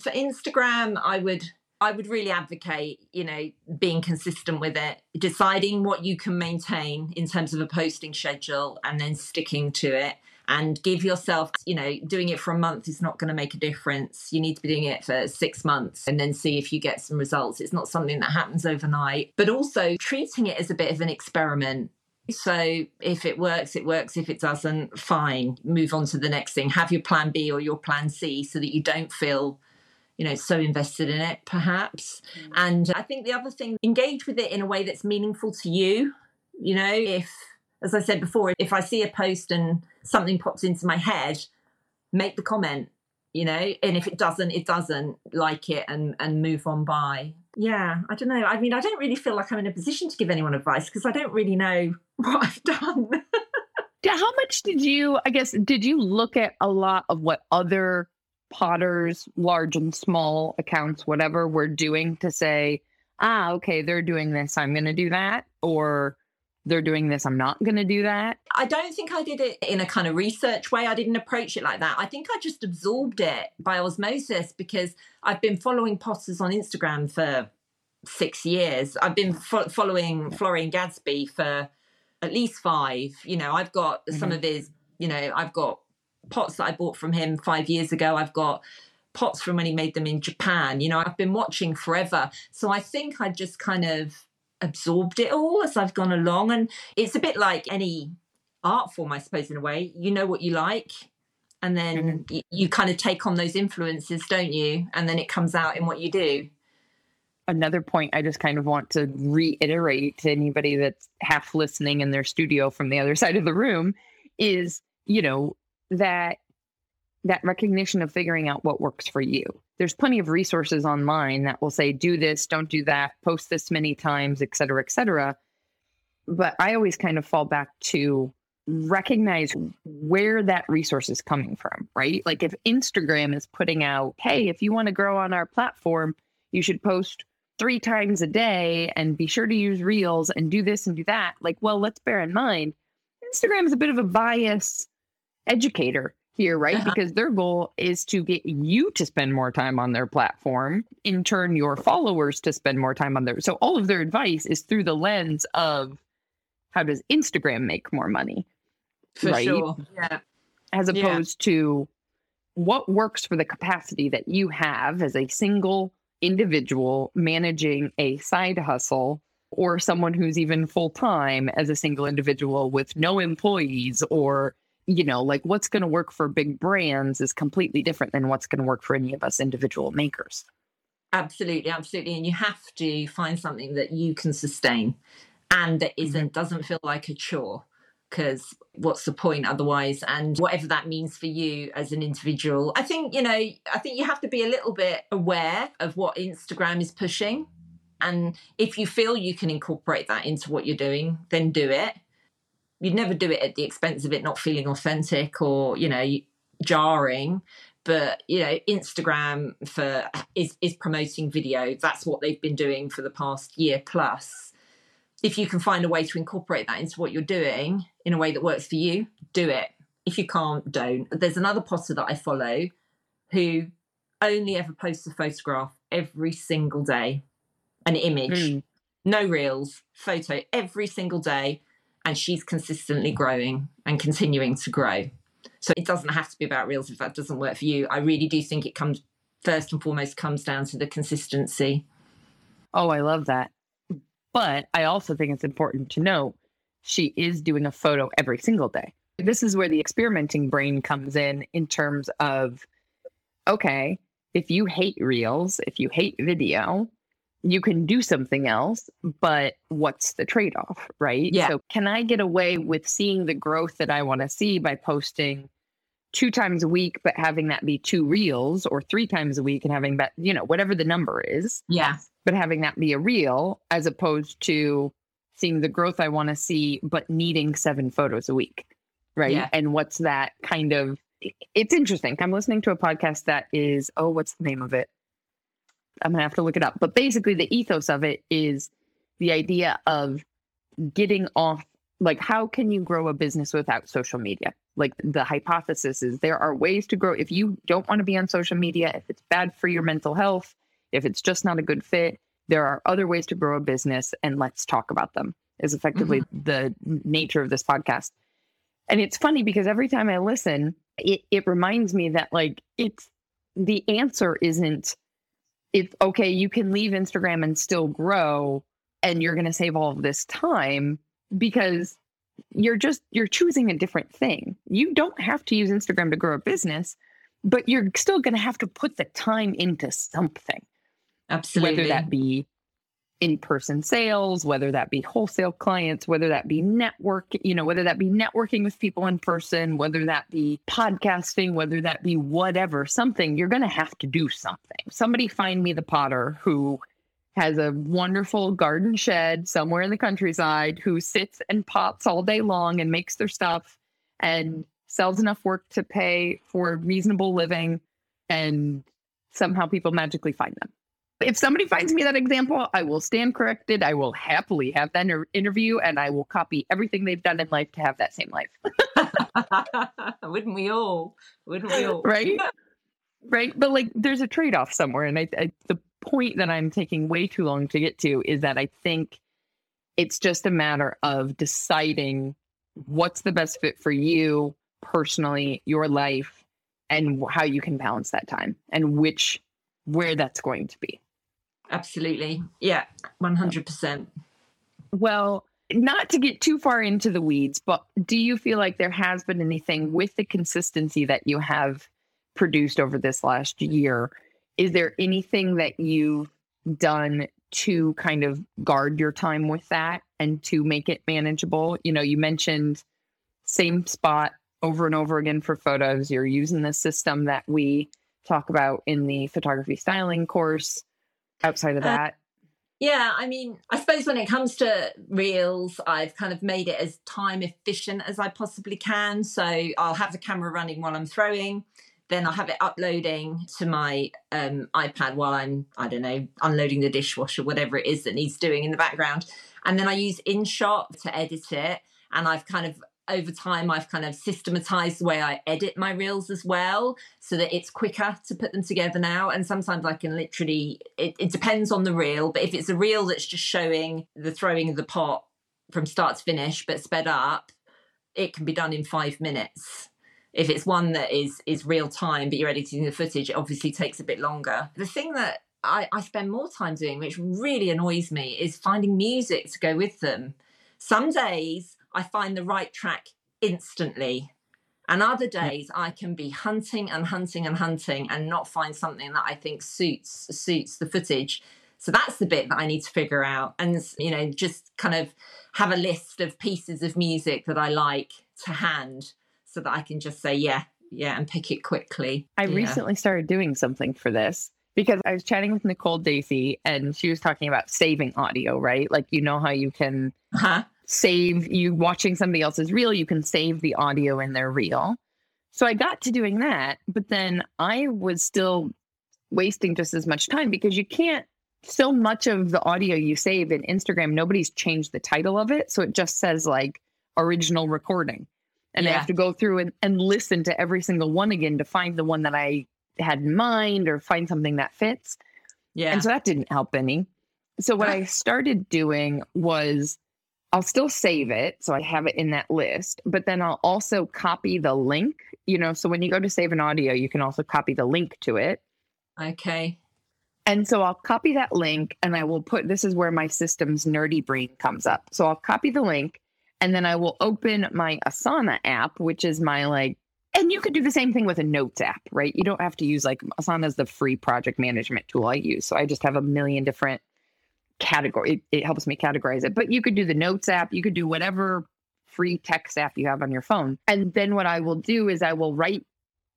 For Instagram, I would I would really advocate, you know, being consistent with it, deciding what you can maintain in terms of a posting schedule and then sticking to it. And give yourself, you know, doing it for a month is not going to make a difference. You need to be doing it for six months and then see if you get some results. It's not something that happens overnight, but also treating it as a bit of an experiment. So if it works, it works. If it doesn't, fine. Move on to the next thing. Have your plan B or your plan C so that you don't feel you know so invested in it perhaps. Mm. And i think the other thing engage with it in a way that's meaningful to you you know if as i said before if i see a post and something pops into my head make the comment you know and if it doesn't it doesn't like it and and move on by. Yeah i don't know. I mean i don't really feel like i'm in a position to give anyone advice because i don't really know what i've done. Yeah, how much did you i guess did you look at a lot of what other potters large and small accounts whatever we're doing to say ah okay they're doing this i'm going to do that or they're doing this i'm not going to do that I don't think I did it in a kind of research way. I didn't approach it like that. I think I just absorbed it by osmosis because I've been following Potters on Instagram for six years. I've been fo- following Florian Gadsby for at least five. You know, I've got some of his, you know, I've got pots that I bought from him five years ago. I've got pots from when he made them in Japan. You know, I've been watching forever. So I think I just kind of absorbed it all as I've gone along. And it's a bit like any art form, I suppose, in a way. You know what you like. And then mm-hmm. y you kind of take on those influences, don't you? And then it comes out in what you do. another point i just kind of want to reiterate to anybody that's half listening in their studio from the other side of the room is you know that that recognition of figuring out what works for you there's plenty of resources online that will say do this don't do that post this many times et cetera et cetera but I always kind of fall back to recognize where that resource is coming from, right? Like if Instagram is putting out, hey, if you want to grow on our platform, you should post three times a day and be sure to use reels and do this and do that. Like, well, let's bear in mind, Instagram is a bit of a bias educator here, right? Uh-huh. Because their goal is to get you to spend more time on their platform, in turn, your followers to spend more time on their. So all of their advice is through the lens of how does Instagram make more money? For right? sure. Yeah. As opposed yeah. to what works for the capacity that you have as a single individual managing a side hustle or someone who's even full time as a single individual with no employees or you know like what's going to work for big brands is completely different than what's going to work for any of us individual makers. Absolutely absolutely and you have to find something that you can sustain and that mm-hmm. isn't doesn't feel like a chore because what's the point otherwise? And whatever that means for you as an individual i think you know i think you have to be a little bit aware of what instagram is pushing and if you feel you can incorporate that into what you're doing then do it you'd never do it at the expense of it not feeling authentic or you know jarring but you know instagram for is is promoting video that's what they've been doing for the past year plus if you can find a way to incorporate that into what you're doing in a way that works for you, do it. If you can't, don't. There's another potter that I follow who only ever posts a photograph every single day, an image, mm. no reels, photo every single day. And she's consistently growing and continuing to grow. So it doesn't have to be about reels if that doesn't work for you. I really do think it comes first and foremost comes down to the consistency. Oh, I love that. But I also think it's important to note she is doing a photo every single day. This is where the experimenting brain comes in, in terms of okay, if you hate reels, if you hate video, you can do something else, but what's the trade off, right? Yeah. So, can I get away with seeing the growth that I want to see by posting two times a week, but having that be two reels or three times a week and having that, you know, whatever the number is? Yeah but having that be a reel as opposed to seeing the growth I want to see, but needing seven photos a week. Right. Yeah. And what's that kind of, it's interesting. I'm listening to a podcast that is, oh, what's the name of it? I'm going to have to look it up. But basically, the ethos of it is the idea of getting off, like, how can you grow a business without social media? Like, the hypothesis is there are ways to grow. If you don't want to be on social media, if it's bad for your mental health, if it's just not a good fit, there are other ways to grow a business and let's talk about them, is effectively mm-hmm. the nature of this podcast. And it's funny because every time I listen, it, it reminds me that like it's the answer isn't it's okay, you can leave Instagram and still grow and you're going to save all of this time because you're just you're choosing a different thing. You don't have to use Instagram to grow a business, but you're still going to have to put the time into something. Absolutely. Whether that be in person sales, whether that be wholesale clients, whether that be network, you know, whether that be networking with people in person, whether that be podcasting, whether that be whatever, something, you're going to have to do something. Somebody find me the potter who has a wonderful garden shed somewhere in the countryside who sits and pots all day long and makes their stuff and sells enough work to pay for reasonable living and somehow people magically find them if somebody finds me that example, I will stand corrected. I will happily have that interview and I will copy everything they've done in life to have that same life. Wouldn't we all? Wouldn't we all? Right? right. But like there's a trade off somewhere. And I, I, the point that I'm taking way too long to get to is that I think it's just a matter of deciding what's the best fit for you personally, your life, and how you can balance that time and which where that's going to be. Absolutely. Yeah, 100%. Well, not to get too far into the weeds, but do you feel like there has been anything with the consistency that you have produced over this last year? Is there anything that you've done to kind of guard your time with that and to make it manageable? You know, you mentioned same spot over and over again for photos. You're using the system that we talk about in the photography styling course outside of uh, that? Yeah, I mean, I suppose when it comes to reels, I've kind of made it as time efficient as I possibly can. So I'll have the camera running while I'm throwing, then I'll have it uploading to my um, iPad while I'm, I don't know, unloading the dishwasher, whatever it is that needs doing in the background. And then I use InShot to edit it. And I've kind of over time I've kind of systematized the way I edit my reels as well so that it's quicker to put them together now. And sometimes I can literally, it, it, depends on the reel, but if it's a reel that's just showing the throwing of the pot from start to finish but sped up, it can be done in five minutes. If it's one that is is real time but you're editing the footage, it obviously takes a bit longer. The thing that I, I spend more time doing, which really annoys me, is finding music to go with them. Some days I find the right track instantly. And other days I can be hunting and hunting and hunting and not find something that I think suits suits the footage. So that's the bit that I need to figure out and you know just kind of have a list of pieces of music that I like to hand so that I can just say yeah, yeah and pick it quickly. I yeah. recently started doing something for this because I was chatting with Nicole Dacey and she was talking about saving audio, right? Like you know how you can uh-huh save you watching somebody else's reel, you can save the audio in their reel. So I got to doing that, but then I was still wasting just as much time because you can't so much of the audio you save in Instagram, nobody's changed the title of it. So it just says like original recording. And yeah. I have to go through and, and listen to every single one again to find the one that I had in mind or find something that fits. Yeah. And so that didn't help any. So what I started doing was I'll still save it. So I have it in that list, but then I'll also copy the link. You know, so when you go to save an audio, you can also copy the link to it. Okay. And so I'll copy that link and I will put this is where my system's nerdy brain comes up. So I'll copy the link and then I will open my Asana app, which is my like, and you could do the same thing with a notes app, right? You don't have to use like Asana is the free project management tool I use. So I just have a million different category. It, it helps me categorize it. But you could do the notes app, you could do whatever free text app you have on your phone. And then what I will do is I will write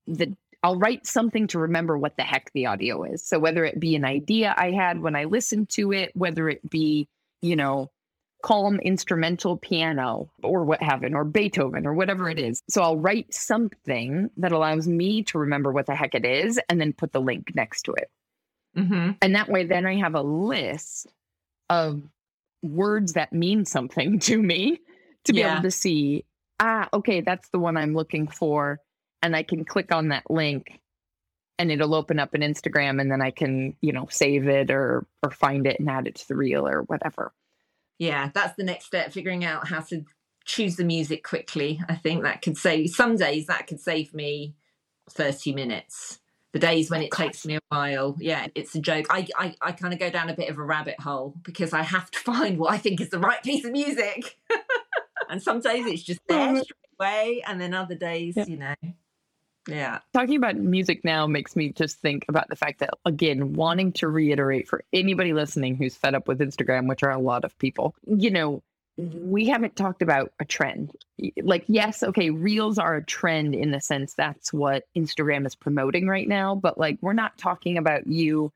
the I'll write something to remember what the heck the audio is. So whether it be an idea I had when I listened to it, whether it be, you know, calm instrumental piano or what have it, or Beethoven or whatever it is. So I'll write something that allows me to remember what the heck it is and then put the link next to it. Mm-hmm. And that way, then I have a list of words that mean something to me to be Yeah. able to see, ah, okay, that's the one I'm looking for. And I can click on that link and it'll open up an Instagram and then I can, you know, save it or or find it and add it to the reel or whatever. Yeah, that's the next step, figuring out how to choose the music quickly. I think that could save some days that could save me 30 minutes. The days when it takes me a while, yeah, it's a joke. I I, I kind of go down a bit of a rabbit hole because I have to find what I think is the right piece of music. and some days it's just there mm-hmm. straight away, and then other days, Yeah. you know. Yeah. Talking about music now makes me just think about the fact that, again, wanting to reiterate for anybody listening who's fed up with Instagram, which are a lot of people, you know, we haven't talked about a trend. Like, yes, okay, reels are a trend in the sense that's what Instagram is promoting right now, but like, we're not talking about you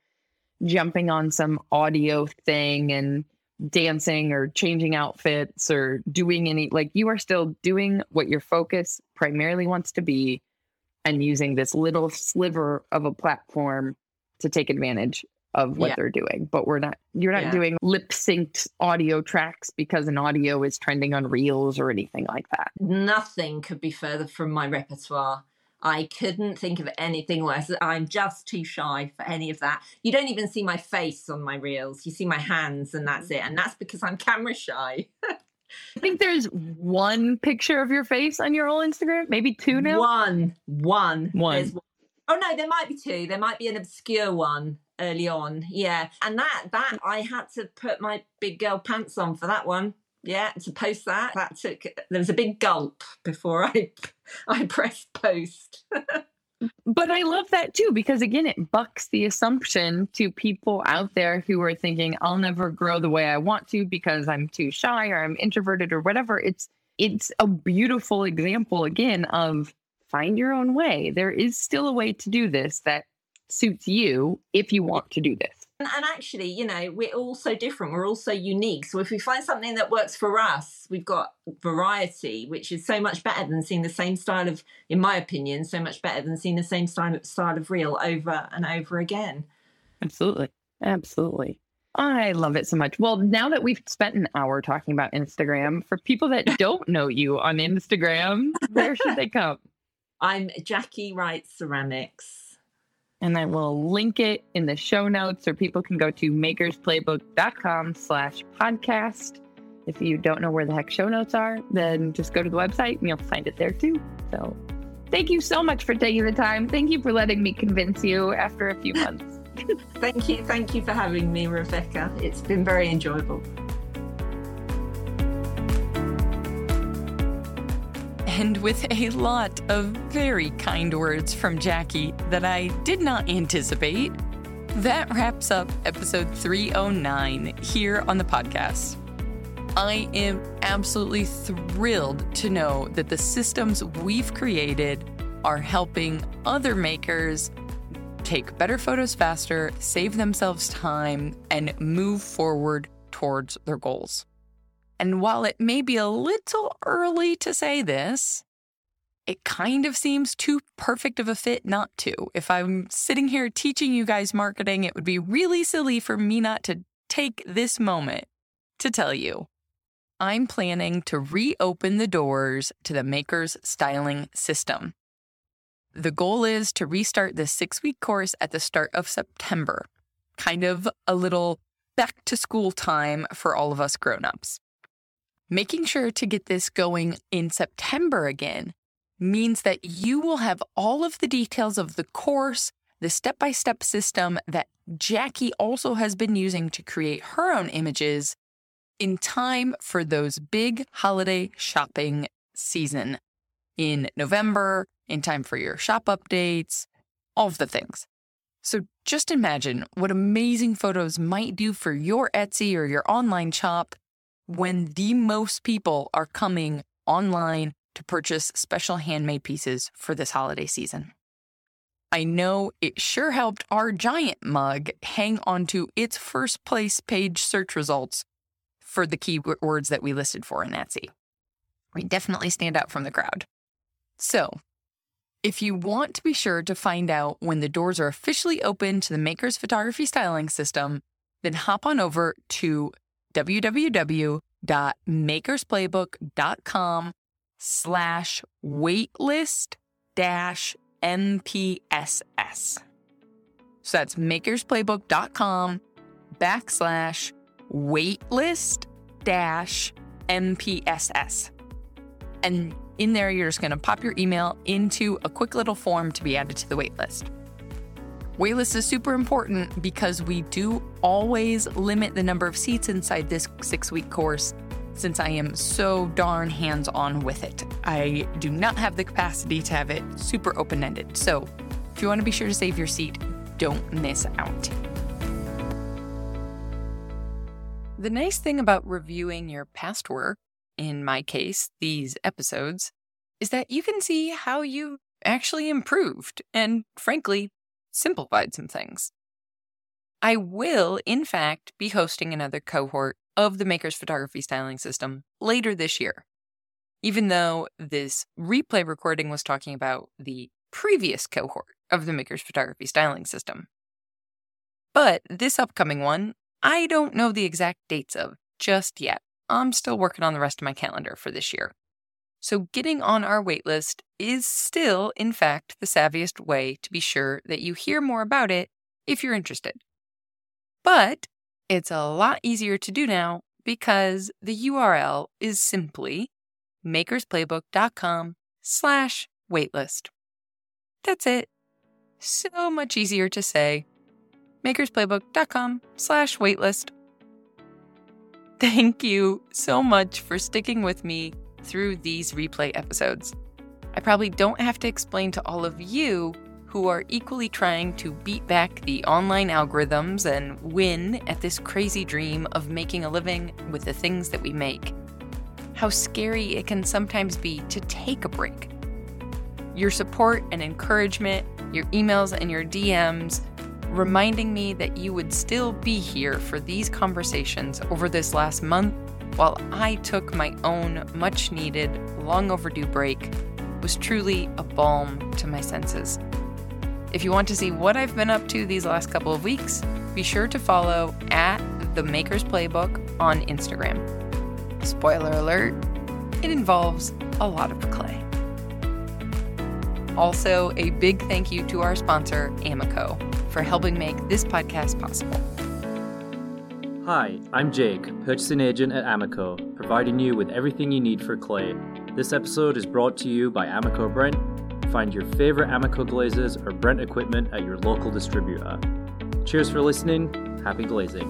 jumping on some audio thing and dancing or changing outfits or doing any, like, you are still doing what your focus primarily wants to be and using this little sliver of a platform to take advantage of what Yeah. they're doing. But we're not you're not Yeah. doing lip synced audio tracks because an audio is trending on reels or anything like that. Nothing could be further from my repertoire. I couldn't think of anything worse. I'm just too shy for any of that. You don't even see my face on my reels. You see my hands, and that's it. And that's because I'm camera shy. I think there's one picture of your face on your whole Instagram, maybe two now. One, one, One. There's Oh no, there might be two. There might be an obscure one early on. Yeah, and that that I had to put my big girl pants on for that one. Yeah, to post that. That took there was a big gulp before I I pressed post. But I love that too because again, it bucks the assumption to people out there who are thinking, "I'll never grow the way I want to because I'm too shy or I'm introverted or whatever." It's it's a beautiful example again of find your own way. There is still a way to do this that suits you if you want to do this. And actually, you know, we're all so different. We're all so unique. So if we find something that works for us, we've got variety, which is so much better than seeing the same style of, in my opinion, so much better than seeing the same style of, style of reel over and over again. Absolutely. Absolutely. I love it so much. Well, now that we've spent an hour talking about Instagram, for people that don't know you on Instagram, where should they come? I'm Jackie Wright Ceramics. And I will link it in the show notes or people can go to makersplaybook.com slash podcast. If you don't know where the heck show notes are, then just go to the website and you'll find it there too. So thank you so much for taking the time. Thank you for letting me convince you after a few months. thank you. Thank you for having me, Rebecca. It's been very enjoyable. And with a lot of very kind words from Jackie that I did not anticipate, that wraps up episode 309 here on the podcast. I am absolutely thrilled to know that the systems we've created are helping other makers take better photos faster, save themselves time, and move forward towards their goals. And while it may be a little early to say this, it kind of seems too perfect of a fit not to. If I'm sitting here teaching you guys marketing, it would be really silly for me not to take this moment to tell you I'm planning to reopen the doors to the Makers Styling System. The goal is to restart this six week course at the start of September, kind of a little back to school time for all of us grown ups. Making sure to get this going in September again means that you will have all of the details of the course, the step by step system that Jackie also has been using to create her own images in time for those big holiday shopping season in November, in time for your shop updates, all of the things. So just imagine what amazing photos might do for your Etsy or your online shop when the most people are coming online to purchase special handmade pieces for this holiday season. I know it sure helped our giant mug hang onto its first place page search results for the keywords that we listed for in Etsy. We definitely stand out from the crowd. So, if you want to be sure to find out when the doors are officially open to the Maker's Photography Styling System, then hop on over to www.makersplaybook.com slash waitlist dash MPSS. So that's makersplaybook.com backslash waitlist dash MPSS. And in there, you're just going to pop your email into a quick little form to be added to the waitlist. Waitlist is super important because we do always limit the number of seats inside this six week course since I am so darn hands on with it. I do not have the capacity to have it super open ended. So if you want to be sure to save your seat, don't miss out. The nice thing about reviewing your past work, in my case, these episodes, is that you can see how you actually improved and, frankly, simplified some things. I will, in fact, be hosting another cohort of the Maker's Photography Styling System later this year. Even though this replay recording was talking about the previous cohort of the Maker's Photography Styling System. But this upcoming one, I don't know the exact dates of just yet. I'm still working on the rest of my calendar for this year. So, getting on our waitlist is still, in fact, the savviest way to be sure that you hear more about it if you're interested. But it's a lot easier to do now because the URL is simply makersplaybook.com slash waitlist. That's it. So much easier to say. makersplaybook.com slash waitlist. Thank you so much for sticking with me through these replay episodes. I probably don't have to explain to all of you who are equally trying to beat back the online algorithms and win at this crazy dream of making a living with the things that we make. How scary it can sometimes be to take a break. Your support and encouragement, your emails and your DMs reminding me that you would still be here for these conversations over this last month while I took my own much needed, long overdue break was truly a balm to my senses. If you want to see what I've been up to these last couple of weeks, be sure to follow at the Maker's Playbook on Instagram. Spoiler alert, it involves a lot of clay. Also, a big thank you to our sponsor, Amaco, for helping make this podcast possible. Hi, I'm Jake, purchasing agent at Amaco, providing you with everything you need for clay. This episode is brought to you by Amaco Brent. Find your favorite Amaco glazes or Brent equipment at your local distributor. Cheers for listening. Happy glazing.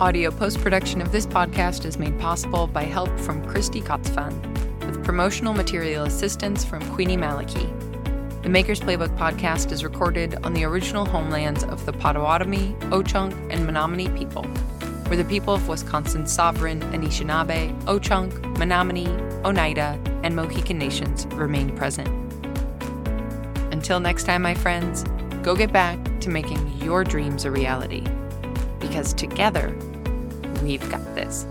Audio post production of this podcast is made possible by help from Christy Kotzfan, with promotional material assistance from Queenie Maliki. The Maker's Playbook podcast is recorded on the original homelands of the Potawatomi, Ho-Chunk, and Menominee people, where the people of Wisconsin's sovereign Anishinaabe, Ho-Chunk, Menominee, Oneida, and Mohican nations remain present. Until next time, my friends, go get back to making your dreams a reality. Because together, we've got this.